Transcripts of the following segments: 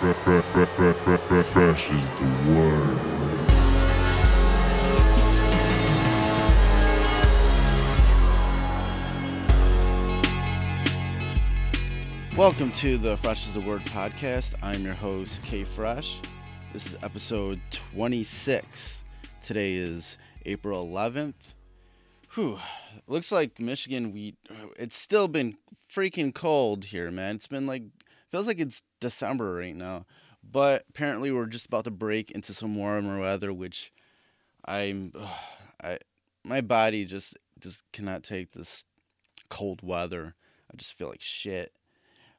Fresh is the word. Welcome to the Fresh is the Word podcast. I'm your host, K Fresh. This is episode 26. Today is April 11th. Whew. Looks like Michigan, we it's still been freaking cold here, man. It's been like feels like it's December right now. But apparently we're just about to break into some warmer weather, which I'm I my body just just cannot take this cold weather. I just feel like shit.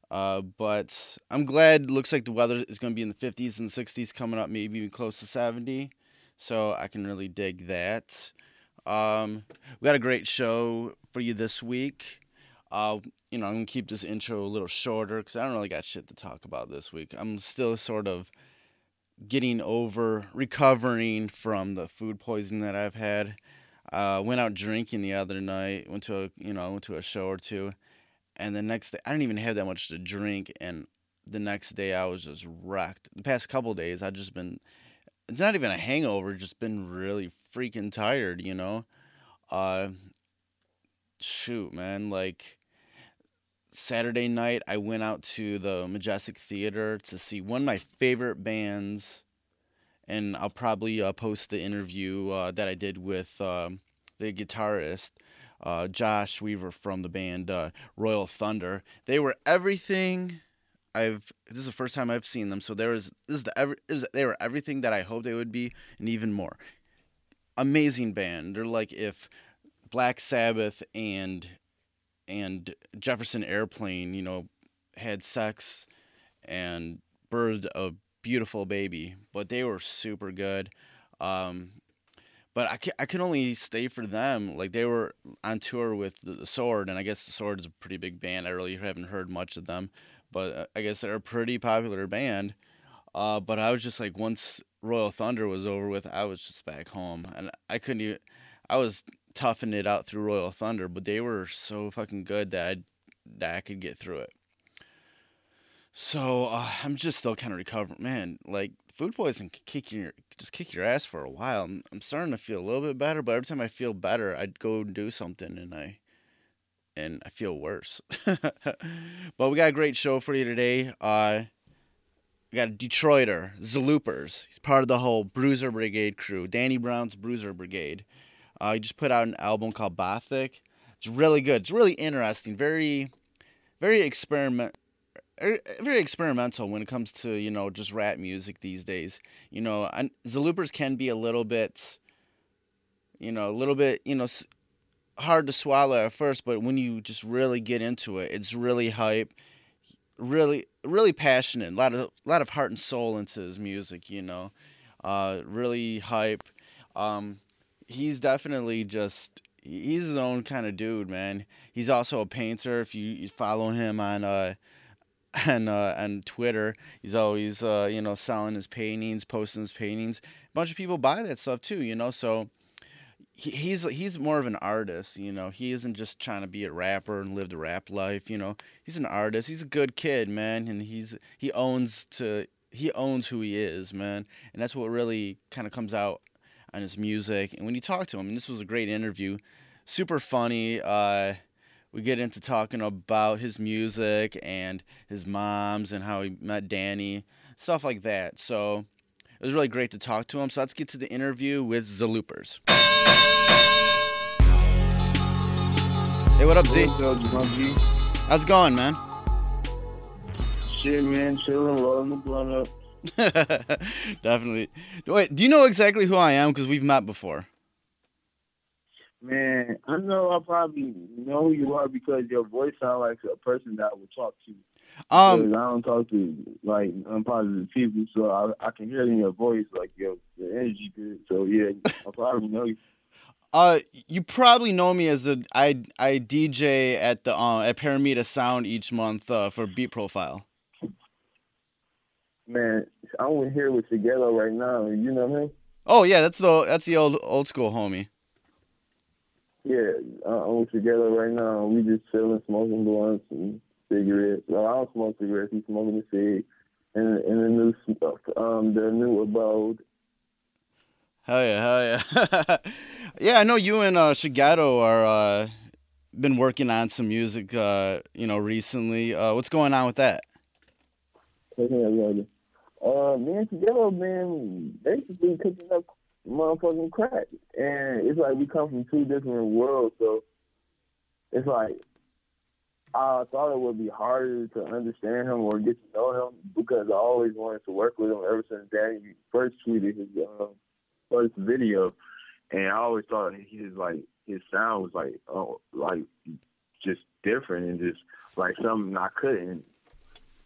Uh, but I'm glad. Looks like the weather is going to be in the 50s and 60s coming up, maybe even close to 70. So I can really dig that. Um, we got a great show for you this week. Uh, you know, I'm gonna keep this intro a little shorter because I don't really got shit to talk about this week. I'm still sort of getting over, recovering from the food poisoning that I've had. Uh, went out drinking the other night. Went to a, you know, went to a show or two and the next day I didn't even have that much to drink and the next day I was just wrecked. The past couple days I've just been it's not even a hangover, just been really freaking tired, you know. Uh shoot, man, like Saturday night I went out to the Majestic Theater to see one of my favorite bands and I'll probably uh, post the interview uh, that I did with uh, the guitarist uh, Josh Weaver from the band uh, Royal Thunder. They were everything I've. This is the first time I've seen them, so there was this is the ever is they were everything that I hoped they would be, and even more. Amazing band. They're like if Black Sabbath and and Jefferson Airplane, you know, had sex and birthed a beautiful baby, but they were super good. Um, but I can, I can only stay for them. Like they were on tour with the, the, Sword, and I guess the Sword is a pretty big band. I really haven't heard much of them, but uh, I guess they're a pretty popular band. Uh, but I was just like, once Royal Thunder was over with, I was just back home, and I couldn't even. I was toughing it out through Royal Thunder, but they were so fucking good that I that I could get through it. So uh, I'm just still kind of recovering, man. Like food poisoning can kick your just kick your ass for a while. I'm, I'm starting to feel a little bit better, but every time I feel better, I'd go and do something and I and I feel worse. but we got a great show for you today. Uh we got a Detroiter, Zelooperz. He's part of the whole Bruiser Brigade crew, Danny Brown's Bruiser Brigade. Uh, he just put out an album called Bothic. It's really good. It's really interesting. Very, very experiment Er, very experimental when it comes to you know just rap music these days. You know, and Zelooperz can be a little bit, you know, a little bit you know hard to swallow at first, but when you just really get into it, it's really hype, really really passionate. A lot of a lot of heart and soul into his music. You know, uh, really hype. Um, he's definitely just he's his own kind of dude, man. He's also a painter. If you follow him on uh, and uh, and Twitter. He's always uh, you know selling his paintings, posting his paintings. A bunch of people buy that stuff too, you know. So he, he's he's more of an artist, you know. He isn't just trying to be a rapper and live the rap life, you know. He's an artist. He's a good kid, man, and he's he owns to he owns who he is, man, and that's what really kind of comes out on his music. And when you talk to him, and this was a great interview, super funny. Uh, we get into talking about his music and his mom's and how he met Danny, stuff like that. So it was really great to talk to him. So let's get to the interview with Zelooperz. Hey, what up, Z? How's it going, man? Shit, man, chilling, rolling the blunt up. Definitely. Wait, do you know exactly who I am? Because we've met before. Man, I know I probably know who you are because your voice sounds like a person that I would talk to. Um, I don't talk to like unpositive people, so I, I can hear it in your voice, like your, your energy good. So yeah, I probably know you. Uh, you probably know me as a I I DJ at the uh, at Paramita Sound each month uh, for Beat Profile. Man, I'm here with Together right now. You know him? Oh yeah, that's the that's the old old school homie. Yeah, uh, we're together right now. We just chilling, smoking blunts and cigarettes. Well, I don't smoke cigarettes. He's smoking a cig. in in the new um their new abode. Hell yeah, hell yeah. yeah, I know you and uh, Shigeto are uh, been working on some music, uh, you know, recently. Uh, what's going on with that? Uh, me and Shigeto been basically cooking up motherfucking crack, and it's like we come from two different worlds, so it's like I thought it would be harder to understand him or get to know him because I always wanted to work with him ever since Danny first tweeted his um, first video, and I always thought his like his sound was like oh like just different and just like something I couldn't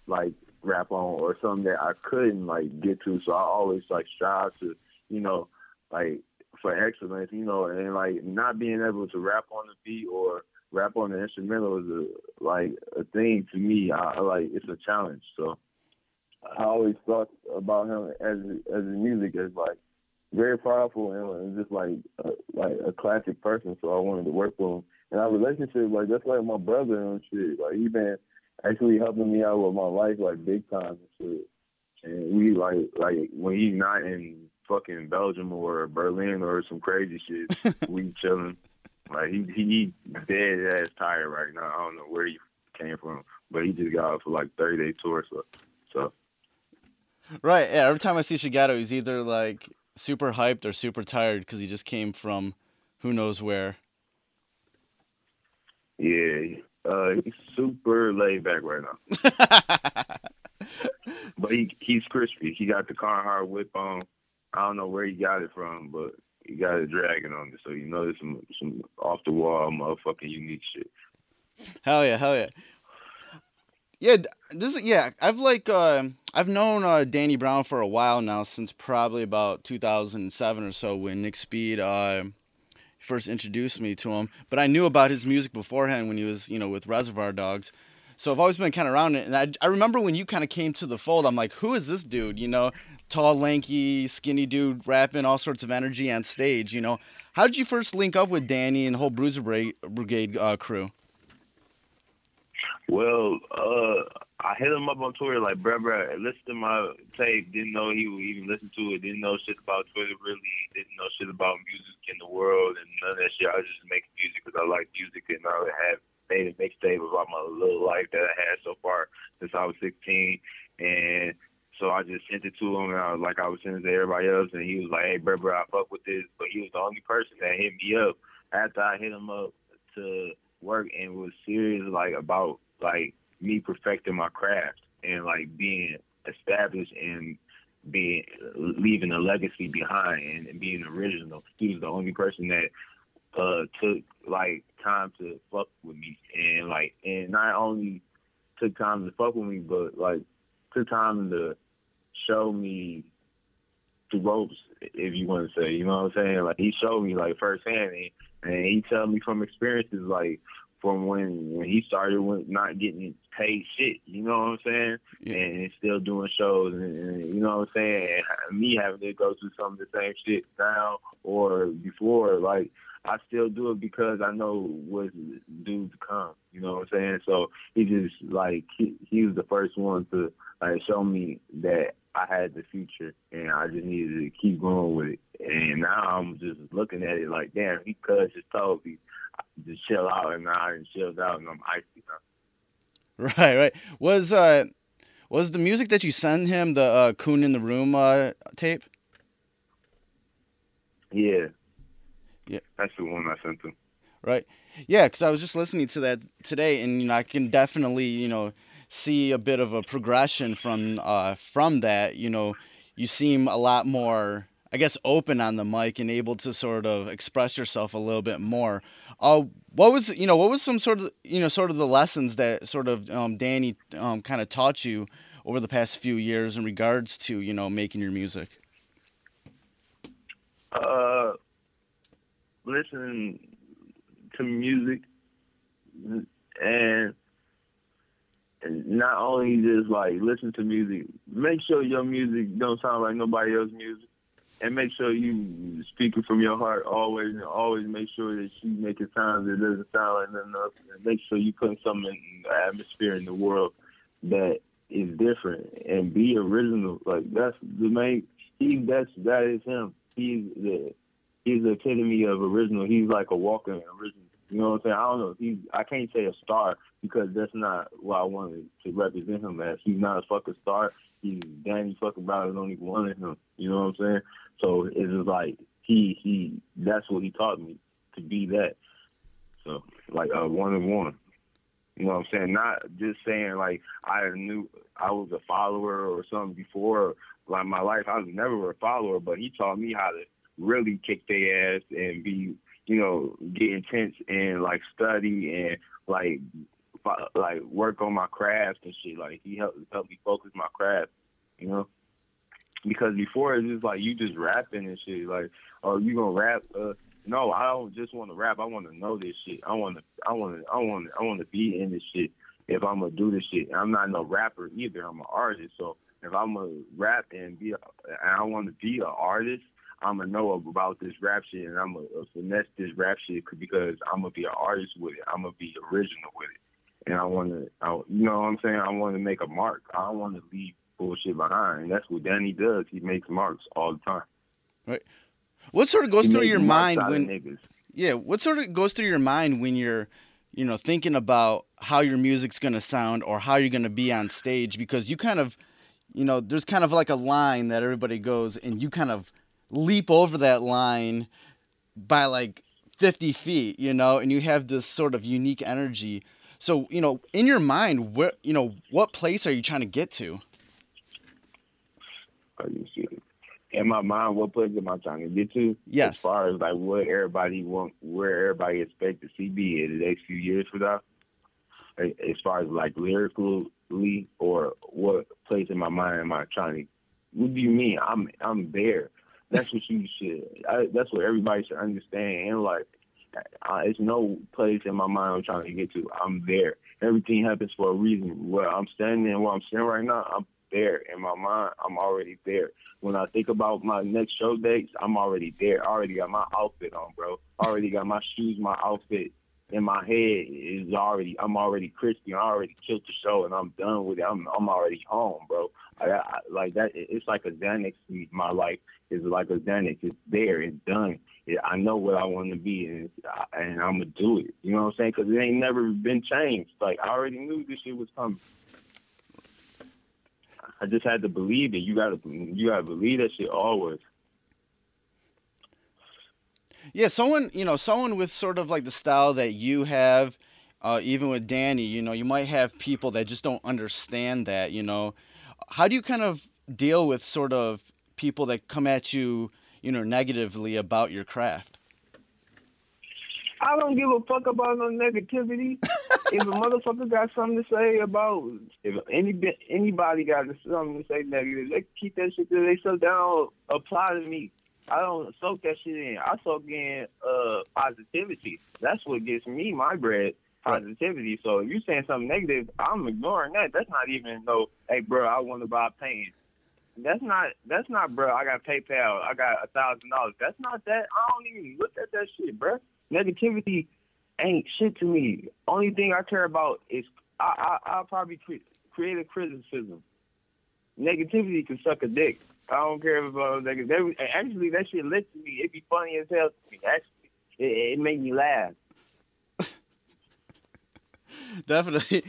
like rap on or something that I couldn't like get to. So I always like strive to you know like for excellence, you know, and like not being able to rap on the beat or rap on the instrumental is a like a thing to me. I, like it's a challenge. So I always thought about him as as a music as like very powerful and, just like a, like a classic person. So I wanted to work with him. And our relationship, like that's like my brother and shit. Like he been actually helping me out with my life like big time and shit. And we like like when he's not in fucking Belgium or Berlin or some crazy shit, we chilling. Like he he dead ass tired right now. I don't know where he came from, but he just got off for like thirty day tour. So, so. Right. Yeah. Every time I see Shigeto, he's either like super hyped or super tired because he just came from who knows where. Yeah. Uh, he's super laid back right now. but he he's crispy. He got the Carhartt whip on. I don't know where he got it from, but he got a dragon on it, so you know there's some some off the wall motherfucking unique shit. Hell yeah, hell yeah. Yeah, this is yeah. I've like uh, I've known uh, Danny Brown for a while now, since probably about 2007 or so when Nick Speed uh, first introduced me to him. But I knew about his music beforehand when he was you know with Reservoir Dogs. So I've always been kind of around it, and I, I remember when you kind of came to the fold. I'm like, who is this dude? You know, tall, lanky, skinny dude rapping all sorts of energy on stage. You know, how did you first link up with Danny and the whole Bruiser Brigade uh, crew? Well, uh, I hit him up on Twitter like, bruh, bruh, listen to my tape. Didn't know he would even listen to it. Didn't know shit about Twitter really. Didn't know shit about music in the world and none of that shit. I was just making music because I like music and I have made a mixtape about my little life that I had so far since I was 16. And so I just sent it to him and I was like I was sending it to everybody else and he was like, hey, bro, bro, I fuck with this. But he was the only person that hit me up after I hit him up to work and was serious like about like me perfecting my craft and like being established and being leaving a legacy behind and, and being original. He was the only person that uh took like time to fuck with me and like and not only took time to fuck with me but like took time to show me the ropes, if you want to say, you know what I'm saying? Like he showed me like firsthand, and, and he told me from experiences like from when when he started with not getting paid shit, you know what I'm saying? Yeah. And still doing shows, and, and, you know what I'm saying? And me having to go through some of the same shit now or before, like I still do it because I know what's due to come. You know what I'm saying? So he just like he, he was the first one to like show me that I had the future and I just needed to keep going with it. And now I'm just looking at it like, damn, he could just told me to chill out, and now I chilled out and I'm icy now. Right, right. Was uh was the music that you sent him the uh, Coon in the Room uh, tape? Yeah. Yeah. That's the one I sent him. Right. Yeah, because I was just listening to that today, and you know, I can definitely, you know, see a bit of a progression from uh, from that. You know, you seem a lot more, I guess, open on the mic and able to sort of express yourself a little bit more. Uh, what was you know what was some sort of you know sort of the lessons that sort of um, Danny um, kind of taught you over the past few years in regards to you know making your music? Uh, listening to music and not only just like listen to music, make sure your music don't sound like nobody else's music, and make sure you speaking from your heart always, and always make sure that you make it sound that doesn't sound like nothing else, and make sure you put something in the atmosphere in the world that is different and be original. Like that's the main. He that's that is him. He's the he's the epitome of original. He's like a walking original. You know what I'm saying? I don't know. He's I can't say a star because that's not what I wanted to represent him as. He's not a fucking star. He's Danny fucking Brown only one of him. You know what I'm saying? So it's just like he he that's what he taught me to be that. So like a one and one. You know what I'm saying? Not just saying like I knew I was a follower or something before like my life. I was never a follower, but he taught me how to really kick their ass and be, you know, get intense and like study and like like work on my craft and shit. Like he helped help me focus my craft, you know. Because before it's just like you just rapping and shit. Like, oh, you gonna rap? Uh, no, I don't just want to rap. I want to know this shit. I want to, I want to, I want, I want to be in this shit. If I'm gonna do this shit, I'm not no rapper either. I'm an artist. So if I'm gonna rap and be, a, and I want to be an artist, I'm gonna know about this rap shit and I'm gonna uh, finesse this rap shit because I'm gonna be an artist with it. I'm gonna be original with it, and I want to, I, you know what I'm saying? I want to make a mark. I don't want to leave bullshit behind. And that's what Danny does. He makes marks all the time. Right. What sort of goes he through your mind when? Yeah. What sort of goes through your mind when you're, you know, thinking about how your music's gonna sound or how you're gonna be on stage? Because you kind of, you know, there's kind of like a line that everybody goes, and you kind of leap over that line by like 50 feet, you know, and you have this sort of unique energy. So, you know, in your mind, where, you know, what place are you trying to get to? In my mind, what place am I trying to get to? Yes. As far as like what everybody want, where everybody expect to see me in the next few years for that. As far as like lyrically, or what place in my mind am I trying to? What do you mean? I'm I'm there. That's what you should. I, that's what everybody should understand. And like, it's no place in my mind I'm trying to get to. I'm there. Everything happens for a reason. Where I'm standing and where I'm standing right now, I'm there. In my mind, I'm already there. When I think about my next show dates, I'm already there. I already got my outfit on, bro. I already got my shoes, my outfit in my head is already. I'm already crispy. I already killed the show, and I'm done with it. I'm I'm already home, bro. I, I, like that. It's like a Xanax. My life is like a Xanax. It's there. It's done. It, I know what I want to be, and and I'm gonna do it. You know what I'm saying? Because it ain't never been changed. Like I already knew this shit was coming. I just had to believe it. You gotta you gotta believe that shit always. Yeah, someone you know, someone with sort of like the style that you have, uh, even with Danny, you know, you might have people that just don't understand that. You know, how do you kind of deal with sort of people that come at you, you know, negatively about your craft? I don't give a fuck about no negativity. if a motherfucker got something to say about, if any anybody got something to say negative, they keep that shit to themselves. They don't apply to me. I don't soak that shit in. I soak in uh, positivity. That's what gets me my bread positivity. So if you saying something negative, I'm ignoring that. That's not even no, hey bro, I want to buy a painting. That's not that's not bro. I got PayPal. I got a thousand dollars. That's not that. I don't even look at that shit, bro. Negativity ain't shit to me. Only thing I care about is I I I'll probably cre- create a criticism. Negativity can suck a dick. I don't care about negative. Actually, that shit lit to me. It'd be funny as hell to me. Actually, it, it made me laugh. Definitely.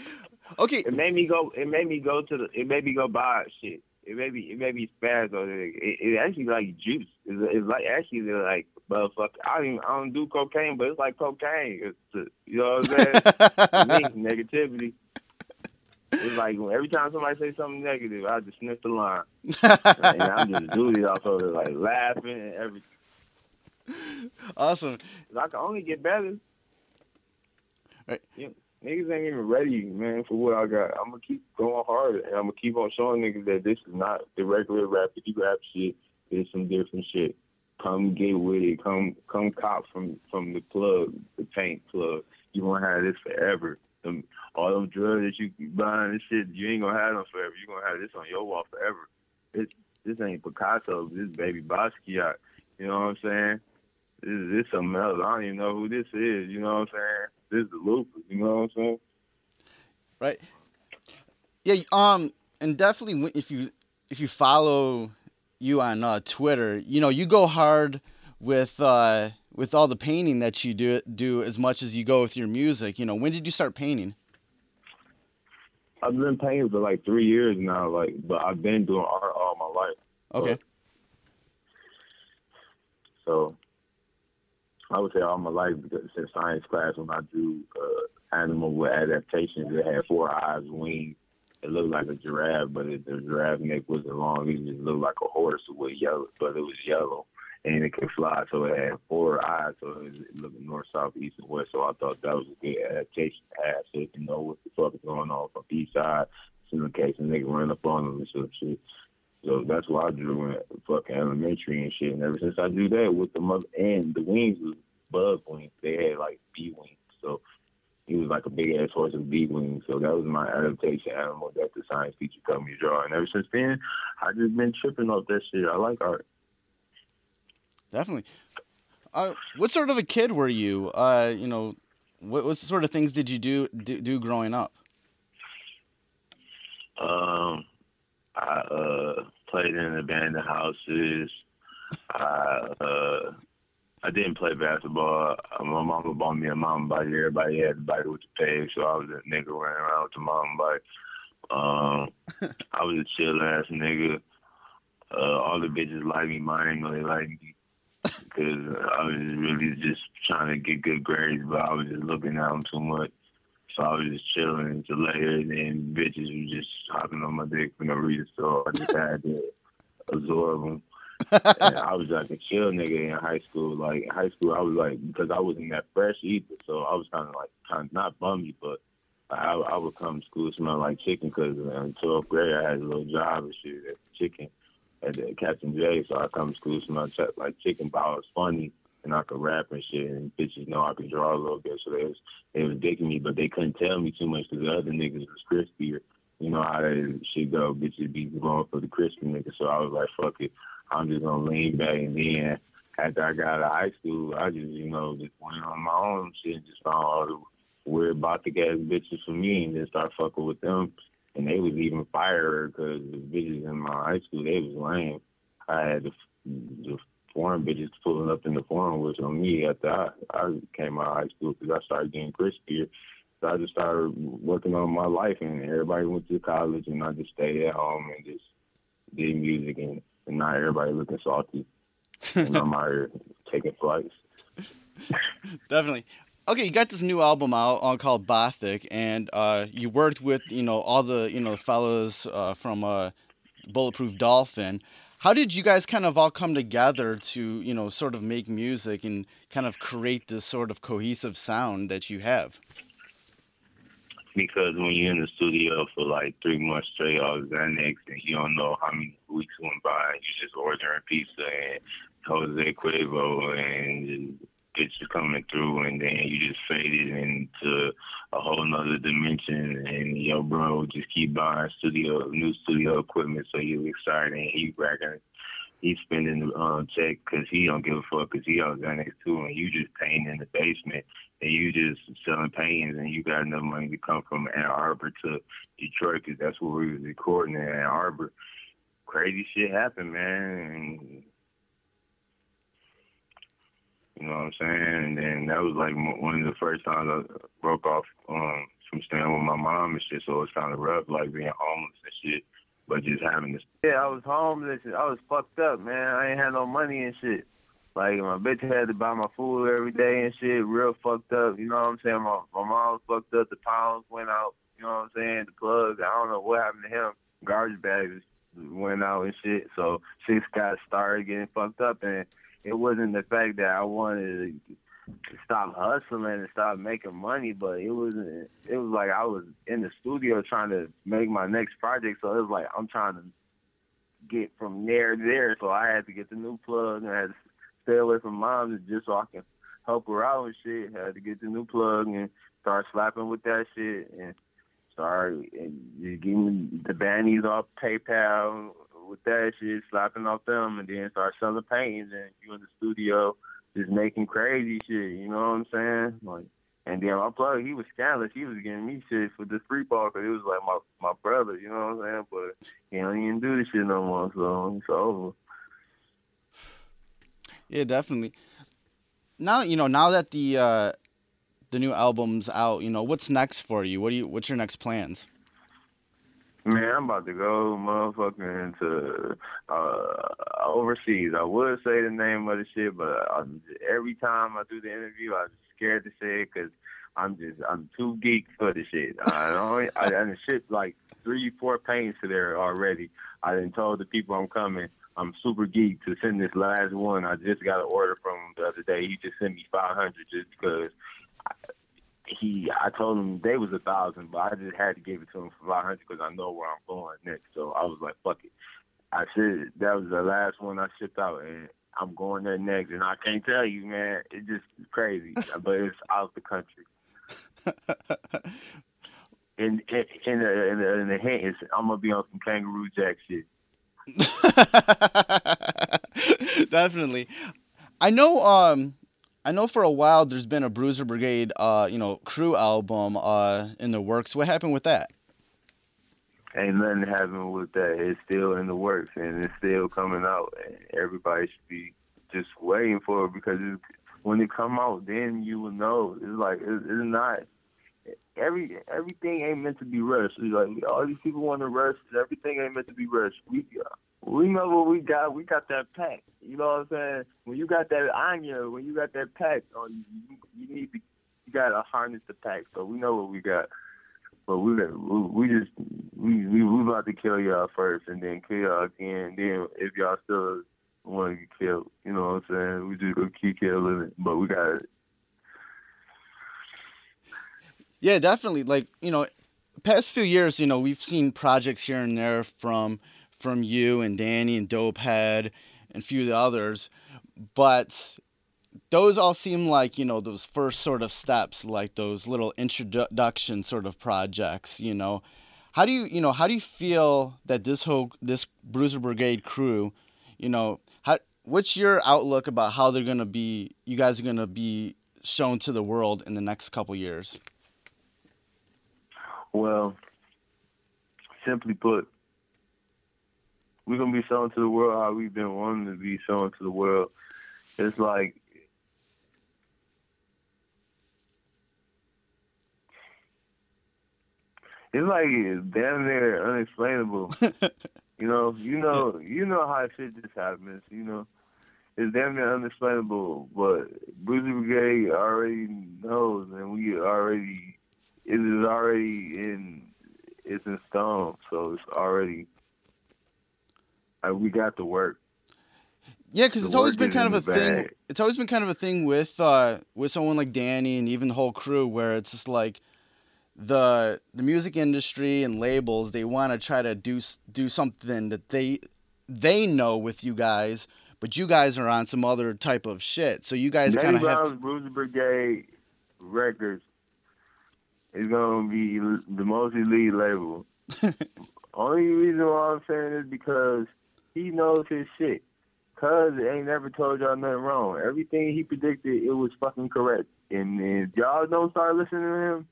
Okay. It made me go. It made me go to the. It made me go buy shit. It made me. It made me spaz on it. It, it actually like juice. It's, it's like actually like motherfucker. I don't. Even, I don't do cocaine, but it's like cocaine. It's you know what I'm saying? me, negativity. It's like every time somebody say something negative, I just sniff the line, and I'm just doing it off of it, like laughing and everything. Awesome. I can only get better. Right. Yeah niggas ain't even ready, man, for what I got. I'm gonna keep going hard, and I'm gonna keep on showing niggas that this is not the regular rapidy rap shit. It's some different shit. Come get with it. Come, come cop from from the plug, the paint plug. You won't have this forever. Them, all them drugs that you buying and shit, you ain't gonna have them forever. You gonna have this on your wall forever. This this ain't Picasso. This baby Basquiat. You know what I'm saying? This, this something else. I don't even know who this is. You know what I'm saying? This is the Lupus. You know what I'm saying? Right. Yeah. Um. and definitely if you if you follow you on uh, Twitter, you know you go hard with uh, with all the painting that you do do as much as you go with your music. You know, when did you start painting? I've been painting for like three years now, like, but I've been doing art all my life. Okay. So I would say all my life because in science class when I drew uh, animal with adaptations, it had four eyes, wings. It looked like a giraffe, but it, the giraffe neck wasn't long. It just looked like a horse with yellow, but it was yellow and it could fly. So it had four eyes, so it, was, looked north, south, east, and west. So I thought that was a good adaptation to have, so you can know what the fuck is going on from each side, in case a nigga run up on them and some shit. So that's why I drew in fucking elementary and shit. And ever since I drew that with the mother and the wings was bug wings, they had like bee wings. So he was like a big ass horse with bee wings. So that was my adaptation animal that the science teacher told me to draw. And ever since then, I just been tripping off that shit. I like art. Definitely. Uh, what sort of a kid were you? Uh, you know, what, what sort of things did you do do, do growing up? Um, I uh, played in abandoned houses. I uh, I didn't play basketball. Uh, my mama bought me a mountain bike. Everybody had to bike with the peg, so I was a nigga running around with the mountain bike. Um, I was a chill ass nigga. Uh, all the bitches like me. Mine ain't gonna like me because I was really just trying to get good grades, but I was just looking at them too much. So I was just chilling until later, and then bitches were just hopping on my dick for no reason. So I just had to absorb them. and I was like a chill nigga in high school. Like in high school, I was like because I wasn't that fresh either, so I was kind of like kind of not bummy, but I, I would come to school smelling like chicken because in 12th grade I had a little job and shit at chicken at the Captain Jay. So I come to school smelling like chicken, but funny and I could rap and shit, and bitches know I could draw a little bit, so they was they was digging me, but they couldn't tell me too much because the other niggas was crispier. You know how that shit go, bitches be going for the crispy niggas. So I was like, fuck it, I'm just gonna lean back. And then after I got out of high school, I just you know just went on my own shit, just found all the weird Baltic ass bitches for me, and then start fucking with them. And they was even fire because the bitches in my high school they was lame. I had the, the foreign bitches pulling up in the foreign was on me after I, I came out of high school because I started getting crispier. So I just started working on my life, and everybody went to college, and I just stayed at home and just did music, and, and not everybody looking salty. and I'm out here taking flights. Definitely. Okay, you got this new album out uh, called Bothic, and uh, you worked with you know all the you know fellas uh, from uh, Bulletproof Dolphin. How did you guys kind of all come together to you know sort of make music and kind of create this sort of cohesive sound that you have? Because when you're in the studio for like three months straight, all Xanax, and you don't know how many weeks went by, you're just ordering pizza and Jose Cuervo and bitches coming through, and then you just faded into a whole nother dimension. And yo, bro, just keep buying studio, new studio equipment, so you excited and he racking. He's spending the um, check because he don't give a fuck because he Xanax too, and you just painting in the basement and you just selling paintings, and you got enough money to come from Ann Arbor to Detroit because that's where we was recording in Ann Arbor. Crazy shit happened, man. And you know what I'm saying? And then that was like one of the first times I broke off um, from staying with my mom and shit. So it's kind of rough, like being homeless and shit. But just having this. Yeah, I was homeless. I was fucked up, man. I ain't had no money and shit. Like my bitch had to buy my food every day and shit. Real fucked up. You know what I'm saying? My my mom was fucked up. The pounds went out. You know what I'm saying? The plugs. I don't know what happened to him. Garbage bags went out and shit. So shit got started getting fucked up and it wasn't the fact that I wanted to stop hustling and stop making money, but it was it was like I was in the studio trying to make my next project, so it was like I'm trying to get from there to there, so I had to get the new plug and I had to stay away from mom just so I can help her out and shit. I had to get the new plug and start slapping with that shit and start and giving the bandies off PayPal with that shit, slapping off them, and then start selling paintings, and you in the studio just making crazy shit. You know what I'm saying? Like And then my brother, he was scandalous. He was giving me shit for this free ball because it was like my my brother, you know what I'm saying? But he don't even do this shit no more, so it's over. Yeah, definitely. Now you know. Now that the uh, the new album's out, you know what's next for you. What do you? What's your next plans? Man, I'm about to go motherfucking to uh, overseas. I would say the name of the shit, but I, every time I do the interview, I'm scared to say it because I'm just I'm too geek for the shit. I don't I done shit like three, four paints to there already. I done told the people I'm coming. I'm super geek to send this last one. I just got an order from him the other day. He just sent me 500 just because he I told him they was a thousand, but I just had to give it to him for five hundred because I know where I'm going next. So I was like, fuck it. I said that was the last one I shipped out, and I'm going there next. And I can't tell you, man, it's just crazy, but it's out the country. in in in the, in the, in the hint is I'm gonna be on some kangaroo jack shit. Definitely. I know um I know for a while there's been a Bruiser Brigade, uh, you know, crew album uh, in the works. What happened with that? Ain't nothing happened with that. It's still in the works and it's still coming out. And everybody should be just waiting for it because when it come out, then you will know. It's like it's, not every everything ain't meant to be rushed. It's like all these people want to rush. Everything ain't meant to be rushed. We we know what we got. We got that pack. You know what I'm saying? When you got that onion, when you got that pack, on you, you need to you got to harness the pack. So we know what we got. But we we just we we we about to kill y'all first, and then kill y'all again. Then if y'all still want to get killed, you know what I'm saying? We just gonna keep killing it. But we got it. Yeah, definitely. Like you know, past few years, you know, we've seen projects here and there from from you and Danny and Dopehead and a few of the others, but those all seem like you know those first sort of steps, like those little introduction sort of projects. You know, how do you you know how do you feel that this whole this Bruiser Brigade crew, you know, how what's your outlook about how they're gonna be? You guys are gonna be shown to the world in the next couple years. Well, simply put, we're gonna be shown to the world how we've been wanting to be shown to the world. It's like it's like damn near unexplainable. you know, you know, you know how shit just happens. You know, it's damn near unexplainable. But Bruiser Brigade already knows, and we already it is already in it's in stone, so it's already we got to work. Yeah, because it's always been kind of a thing. It's always been kind of a thing with uh, with someone like Danny and even the whole crew, where it's just like the the music industry and labels they want to try to do do something that they they know with you guys, but you guys are on some other type of shit. So you guys kind of have to... Bruiser Brigade Records is gonna be the most elite label. Only reason why I'm saying is because he knows his shit. Cuz ain't never told y'all nothing wrong. Everything he predicted, it was fucking correct. And if y'all don't start listening to him,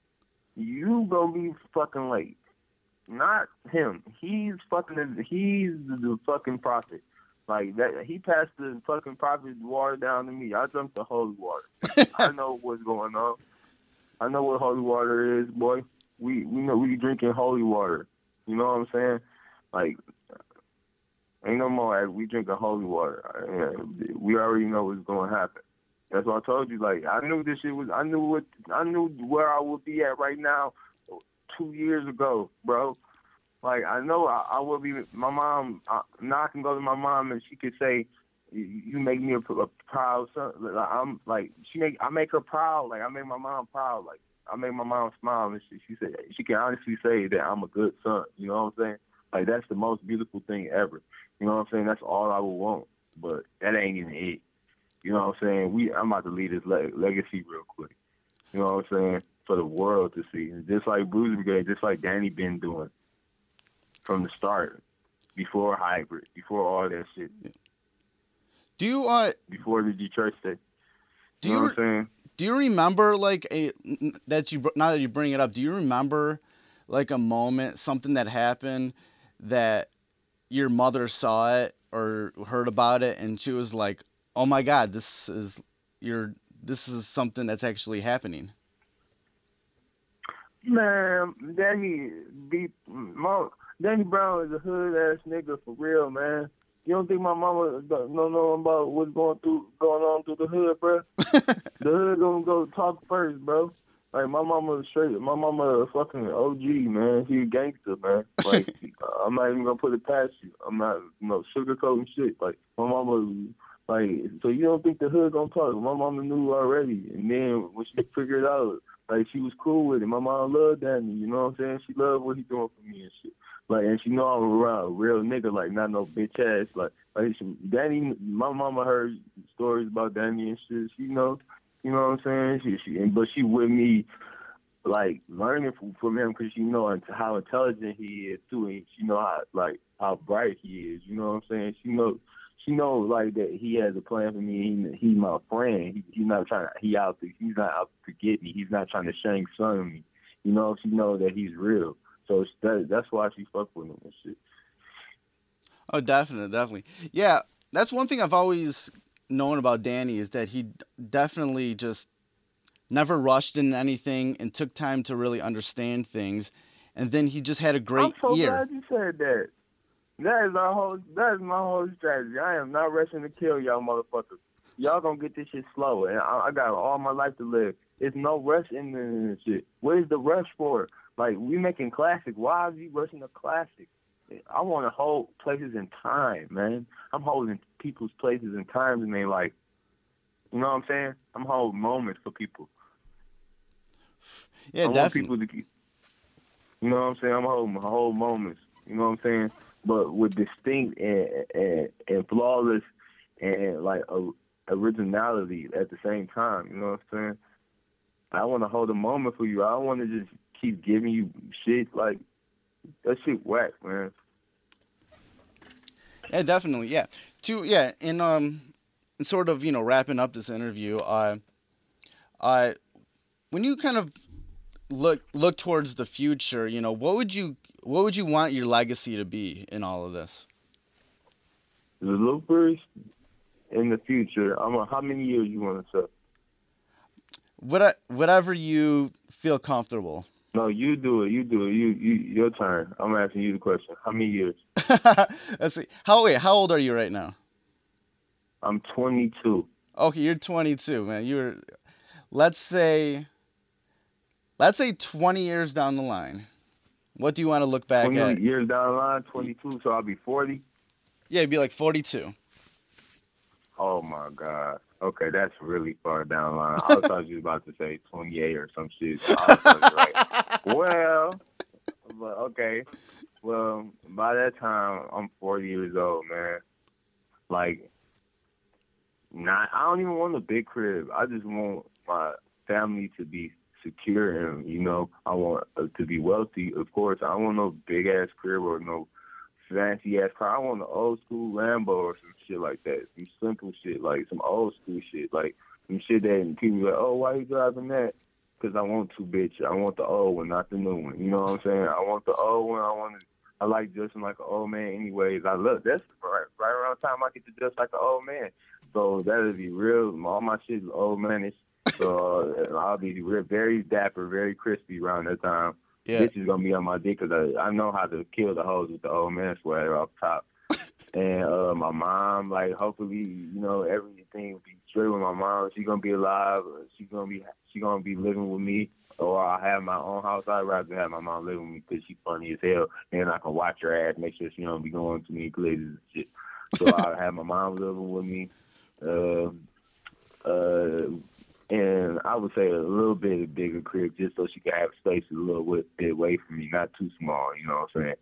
you gonna be fucking late. Not him. He's fucking. He's the fucking prophet. Like that. He passed the fucking prophet water down to me. I drunk the holy water. I know what's going on. I know what holy water is, boy. We we know we drinking holy water. You know what I'm saying? Like Ain't no more. as We drinking holy water. We already know what's going to happen. That's what I told you. Like I knew this shit was. I knew what. I knew where I would be at right now, two years ago, bro. Like I know I, I will be. My mom. I, now I can go to my mom and she could say, "You make me a, a proud son." Like, I'm like she make. I make her proud. Like I make my mom proud. Like I make my mom smile and she she said she can honestly say that I'm a good son. You know what I'm saying? Like that's the most beautiful thing ever. You know what I'm saying? That's all I would want. But that ain't even it. You know what I'm saying? We I'm about to leave this le- legacy real quick. You know what I'm saying? For the world to see. Just like Bruiser Brigade, just like Danny been doing from the start. Before hybrid, before all that shit. Do you uh before the Detroit state? Do you, know what I'm saying? do you remember like a that you now that you bring it up? Do you remember like a moment, something that happened that your mother saw it or heard about it, and she was like, "Oh my God, this is your this is something that's actually happening." Man, Danny be mom, Danny Brown is a hood ass nigga for real, man. You don't think my mama don't know about what's going through going on through the hood, bro? the hood gonna go talk first, bro. Like my mama straight, my mama a fucking OG, man. She a gangster, man. Like uh, I'm not even gonna put it past you. I'm not, you know, sugarcoating shit. Like my mama, like so you don't think the hood gonna talk? My mama knew already, and then when she figured out, like she was cool with it. My mom loved Danny, you know what I'm saying? She loved what he doing for me and shit. Like, and she know I'm around real nigga, like not no bitch ass. Like, like she, Danny, my mama heard stories about Danny and shit. She know, you know what I'm saying? She, she, and, but she with me, like learning from, from him because she know how intelligent he is too, and she know how like how bright he is. You know what I'm saying? She know, she know like that he has a plan for me. He, he's my friend. He, he's not trying to. He out to. He's not out to get me. He's not trying to shank son me. You know, she know that he's real. So that, that's why she fuck with him and shit. Oh, definitely, definitely. Yeah, that's one thing I've always known about Danny is that he definitely just never rushed in anything and took time to really understand things. And then he just had a great I'm so ear. glad you said that. That is our whole. That is my whole strategy. I am not rushing to kill y'all motherfuckers. Y'all gonna get this shit slow, and I, I got all my life to live. It's no rush in this shit. What is the rush for? Like we making classic. Why is he rushing a classic? I want to hold places in time, man. I'm holding people's places and times in their life. You know what I'm saying? I'm holding moments for people. Yeah, I definitely. want people to. You know what I'm saying? I'm holding my whole moments. You know what I'm saying? But with distinct and and, and flawless and like a, originality at the same time. You know what I'm saying? I want to hold a moment for you. I don't want to just keep giving you shit like that shit whack, man. Yeah, definitely. Yeah. To yeah, in um, in sort of you know wrapping up this interview, uh, I, when you kind of look look towards the future, you know, what would you what would you want your legacy to be in all of this? Zelooperz in the future. I'm a, how many years you want to say? What whatever you feel comfortable. No, you do it. You do it. You you your turn. I'm asking you the question. How many years? Let's see. How wait? How old are you right now? I'm 22. Okay, you're 22, man. You're, let's say, let's say 20 years down the line. What do you want to look back 20 at? years down the line, 22, so I'll be 40. Yeah, it'd be like 42. Oh my God. Okay, that's really far down the line. I thought you was about to say 28 or some shit. I was like, well, but okay. Well, by that time, I'm 40 years old, man. Like, not. I don't even want a big crib. I just want my family to be secure and you know I want uh, to be wealthy. Of course, I want no big ass crib or no fancy ass car. I want an old school Lambo or some shit like that. Some simple shit, like some old school shit, like some shit that people be like, oh, why you driving that? Because I want to, bitch. I want the old one, not the new one. You know what I'm saying? I want the old one. I want. I like dressing like an old man, anyways. I love that's right, right around the time I get to dress like an old man. So that'll be real. All my shit is old manish. So uh, I'll be real, very dapper, very crispy around that time. Yeah. Bitch is gonna be on my dick because I, I know how to kill the hoes with the old man sweater off top. and uh, my mom, like, hopefully, you know, everything will be straight with my mom. She's gonna be alive. She's gonna be she gonna be living with me. Or I have my own house. I'd rather have my mom living with me because she's funny as hell, and I can watch her ass, make sure she don't be going to me places and shit. So I have my mom living with me. Uh, uh, and I would say a little bit of bigger crib just so she can have space a little bit away from me, not too small. You know what I'm saying?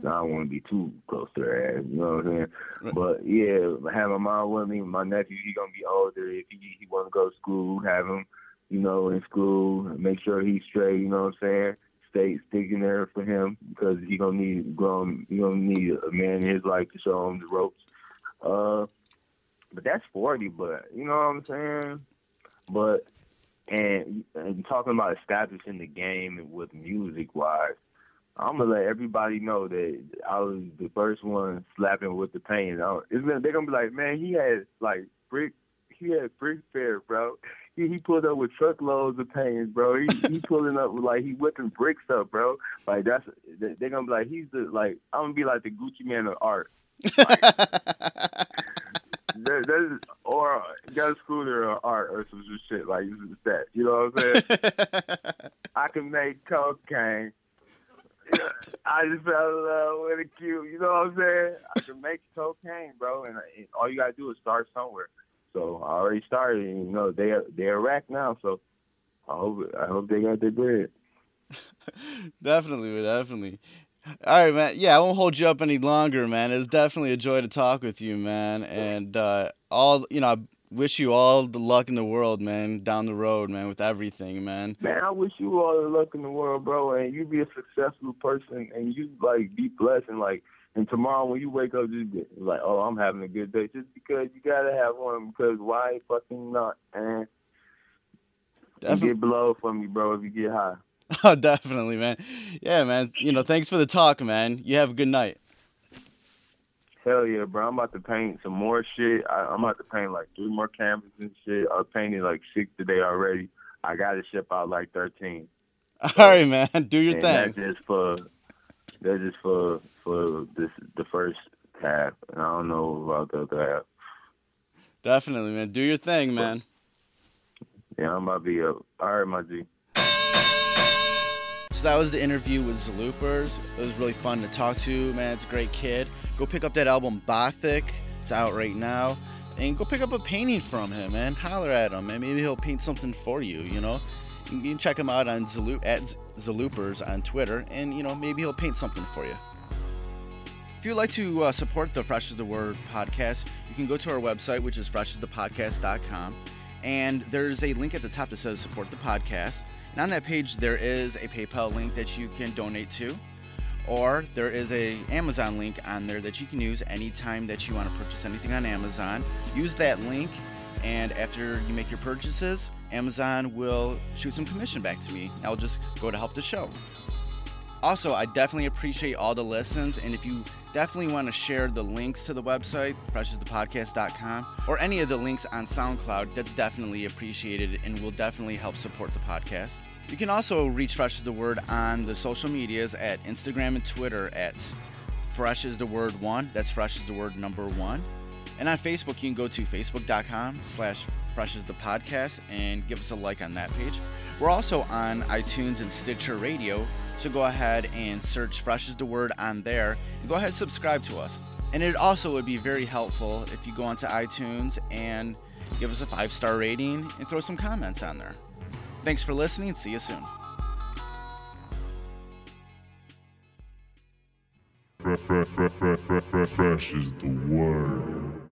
I don't want to be too close to her ass. You know what I'm saying? Right. But yeah, have my mom with me. My nephew, he gonna be older. If he he want to go to school, have him, you know, in school. Make sure he's straight. You know what I'm saying? Stay sticking there for him because he gonna need grown. He gonna need a man in his life to show him the ropes. Uh, but that's 40. But you know what I'm saying? But And, and talking about establishing the game with music wise, I'm gonna let everybody know that I was the first one slapping with the pain. It's gonna, they're gonna be like, man, he had like brick, he had brick fair, bro. He, he pulled up with truckloads of pains, bro. He he pulling up with like he whipping bricks up, bro. Like that's they're gonna be like he's the like I'm gonna be like the Gucci Mane of art. Like, that, that is, or got a scooter or art or some shit like that. You know what I'm saying? I can make cocaine. I just fell in love with a cute. You know what I'm saying? I can make cocaine, bro, and, and all you gotta do is start somewhere. So I already started. And, you know, they they're rack now, so I hope I hope they got their bread. definitely, definitely. All right, man. Yeah, I won't hold you up any longer, man. It was definitely a joy to talk with you, man. And uh, all you know, I wish you all the luck in the world, man. Down the road, man, with everything, man. Man, I wish you all the luck in the world, bro. And you be a successful person, and you like be blessed, and like, and tomorrow when you wake up, just be like, oh, I'm having a good day, just because you gotta have one. Because why fucking not? And Definitely. get below for me, bro. If you get high. Oh, definitely, man. Yeah, man. You know, thanks for the talk, man. You have a good night. Hell yeah, bro. I'm about to paint some more shit. I, am about to paint like three more canvases and shit. I painted like six today already. I got to ship out like 13. All so, right, man. Do your thing. That's just for that's just for for this the first half, and I don't know about the other half. Definitely, man. Do your thing, man. Yeah, I'm about to be up. All right, my G. That was the interview with Zelooperz. It was really fun to talk to. Man, it's a great kid. Go pick up that album Bothic. It's out right now. And go pick up a painting from him, man. Holler at him, and maybe he'll paint something for you. You know, you can check him out on Zaloop at Zelooperz on Twitter, and you know maybe he'll paint something for you. If you'd like to uh, support the Fresh is the Word podcast, you can go to our website, which is freshasthepodcast.com, and there's a link at the top that says support the podcast. And on that page, there is a PayPal link that you can donate to, or there is a Amazon link on there that you can use anytime that you want to purchase anything on Amazon. Use that link, and after you make your purchases, Amazon will shoot some commission back to me. I'll just go to help the show. Also, I definitely appreciate all the listens, and if you definitely want to share the links to the website, freshasthepodcast.com, or any of the links on SoundCloud, that's definitely appreciated and will definitely help support the podcast. You can also reach Fresh as the Word on the social medias at Instagram and Twitter at Fresh as the Word One. That's Fresh as the Word number one. And on Facebook, you can go to facebook.com slash Fresh as the Podcast and give us a like on that page. We're also on iTunes and Stitcher Radio, so go ahead and search Fresh is the Word on there and go ahead and subscribe to us. And it also would be very helpful if you go onto iTunes and give us a five star rating and throw some comments on there. Thanks for listening. See you soon. Fresh is the word.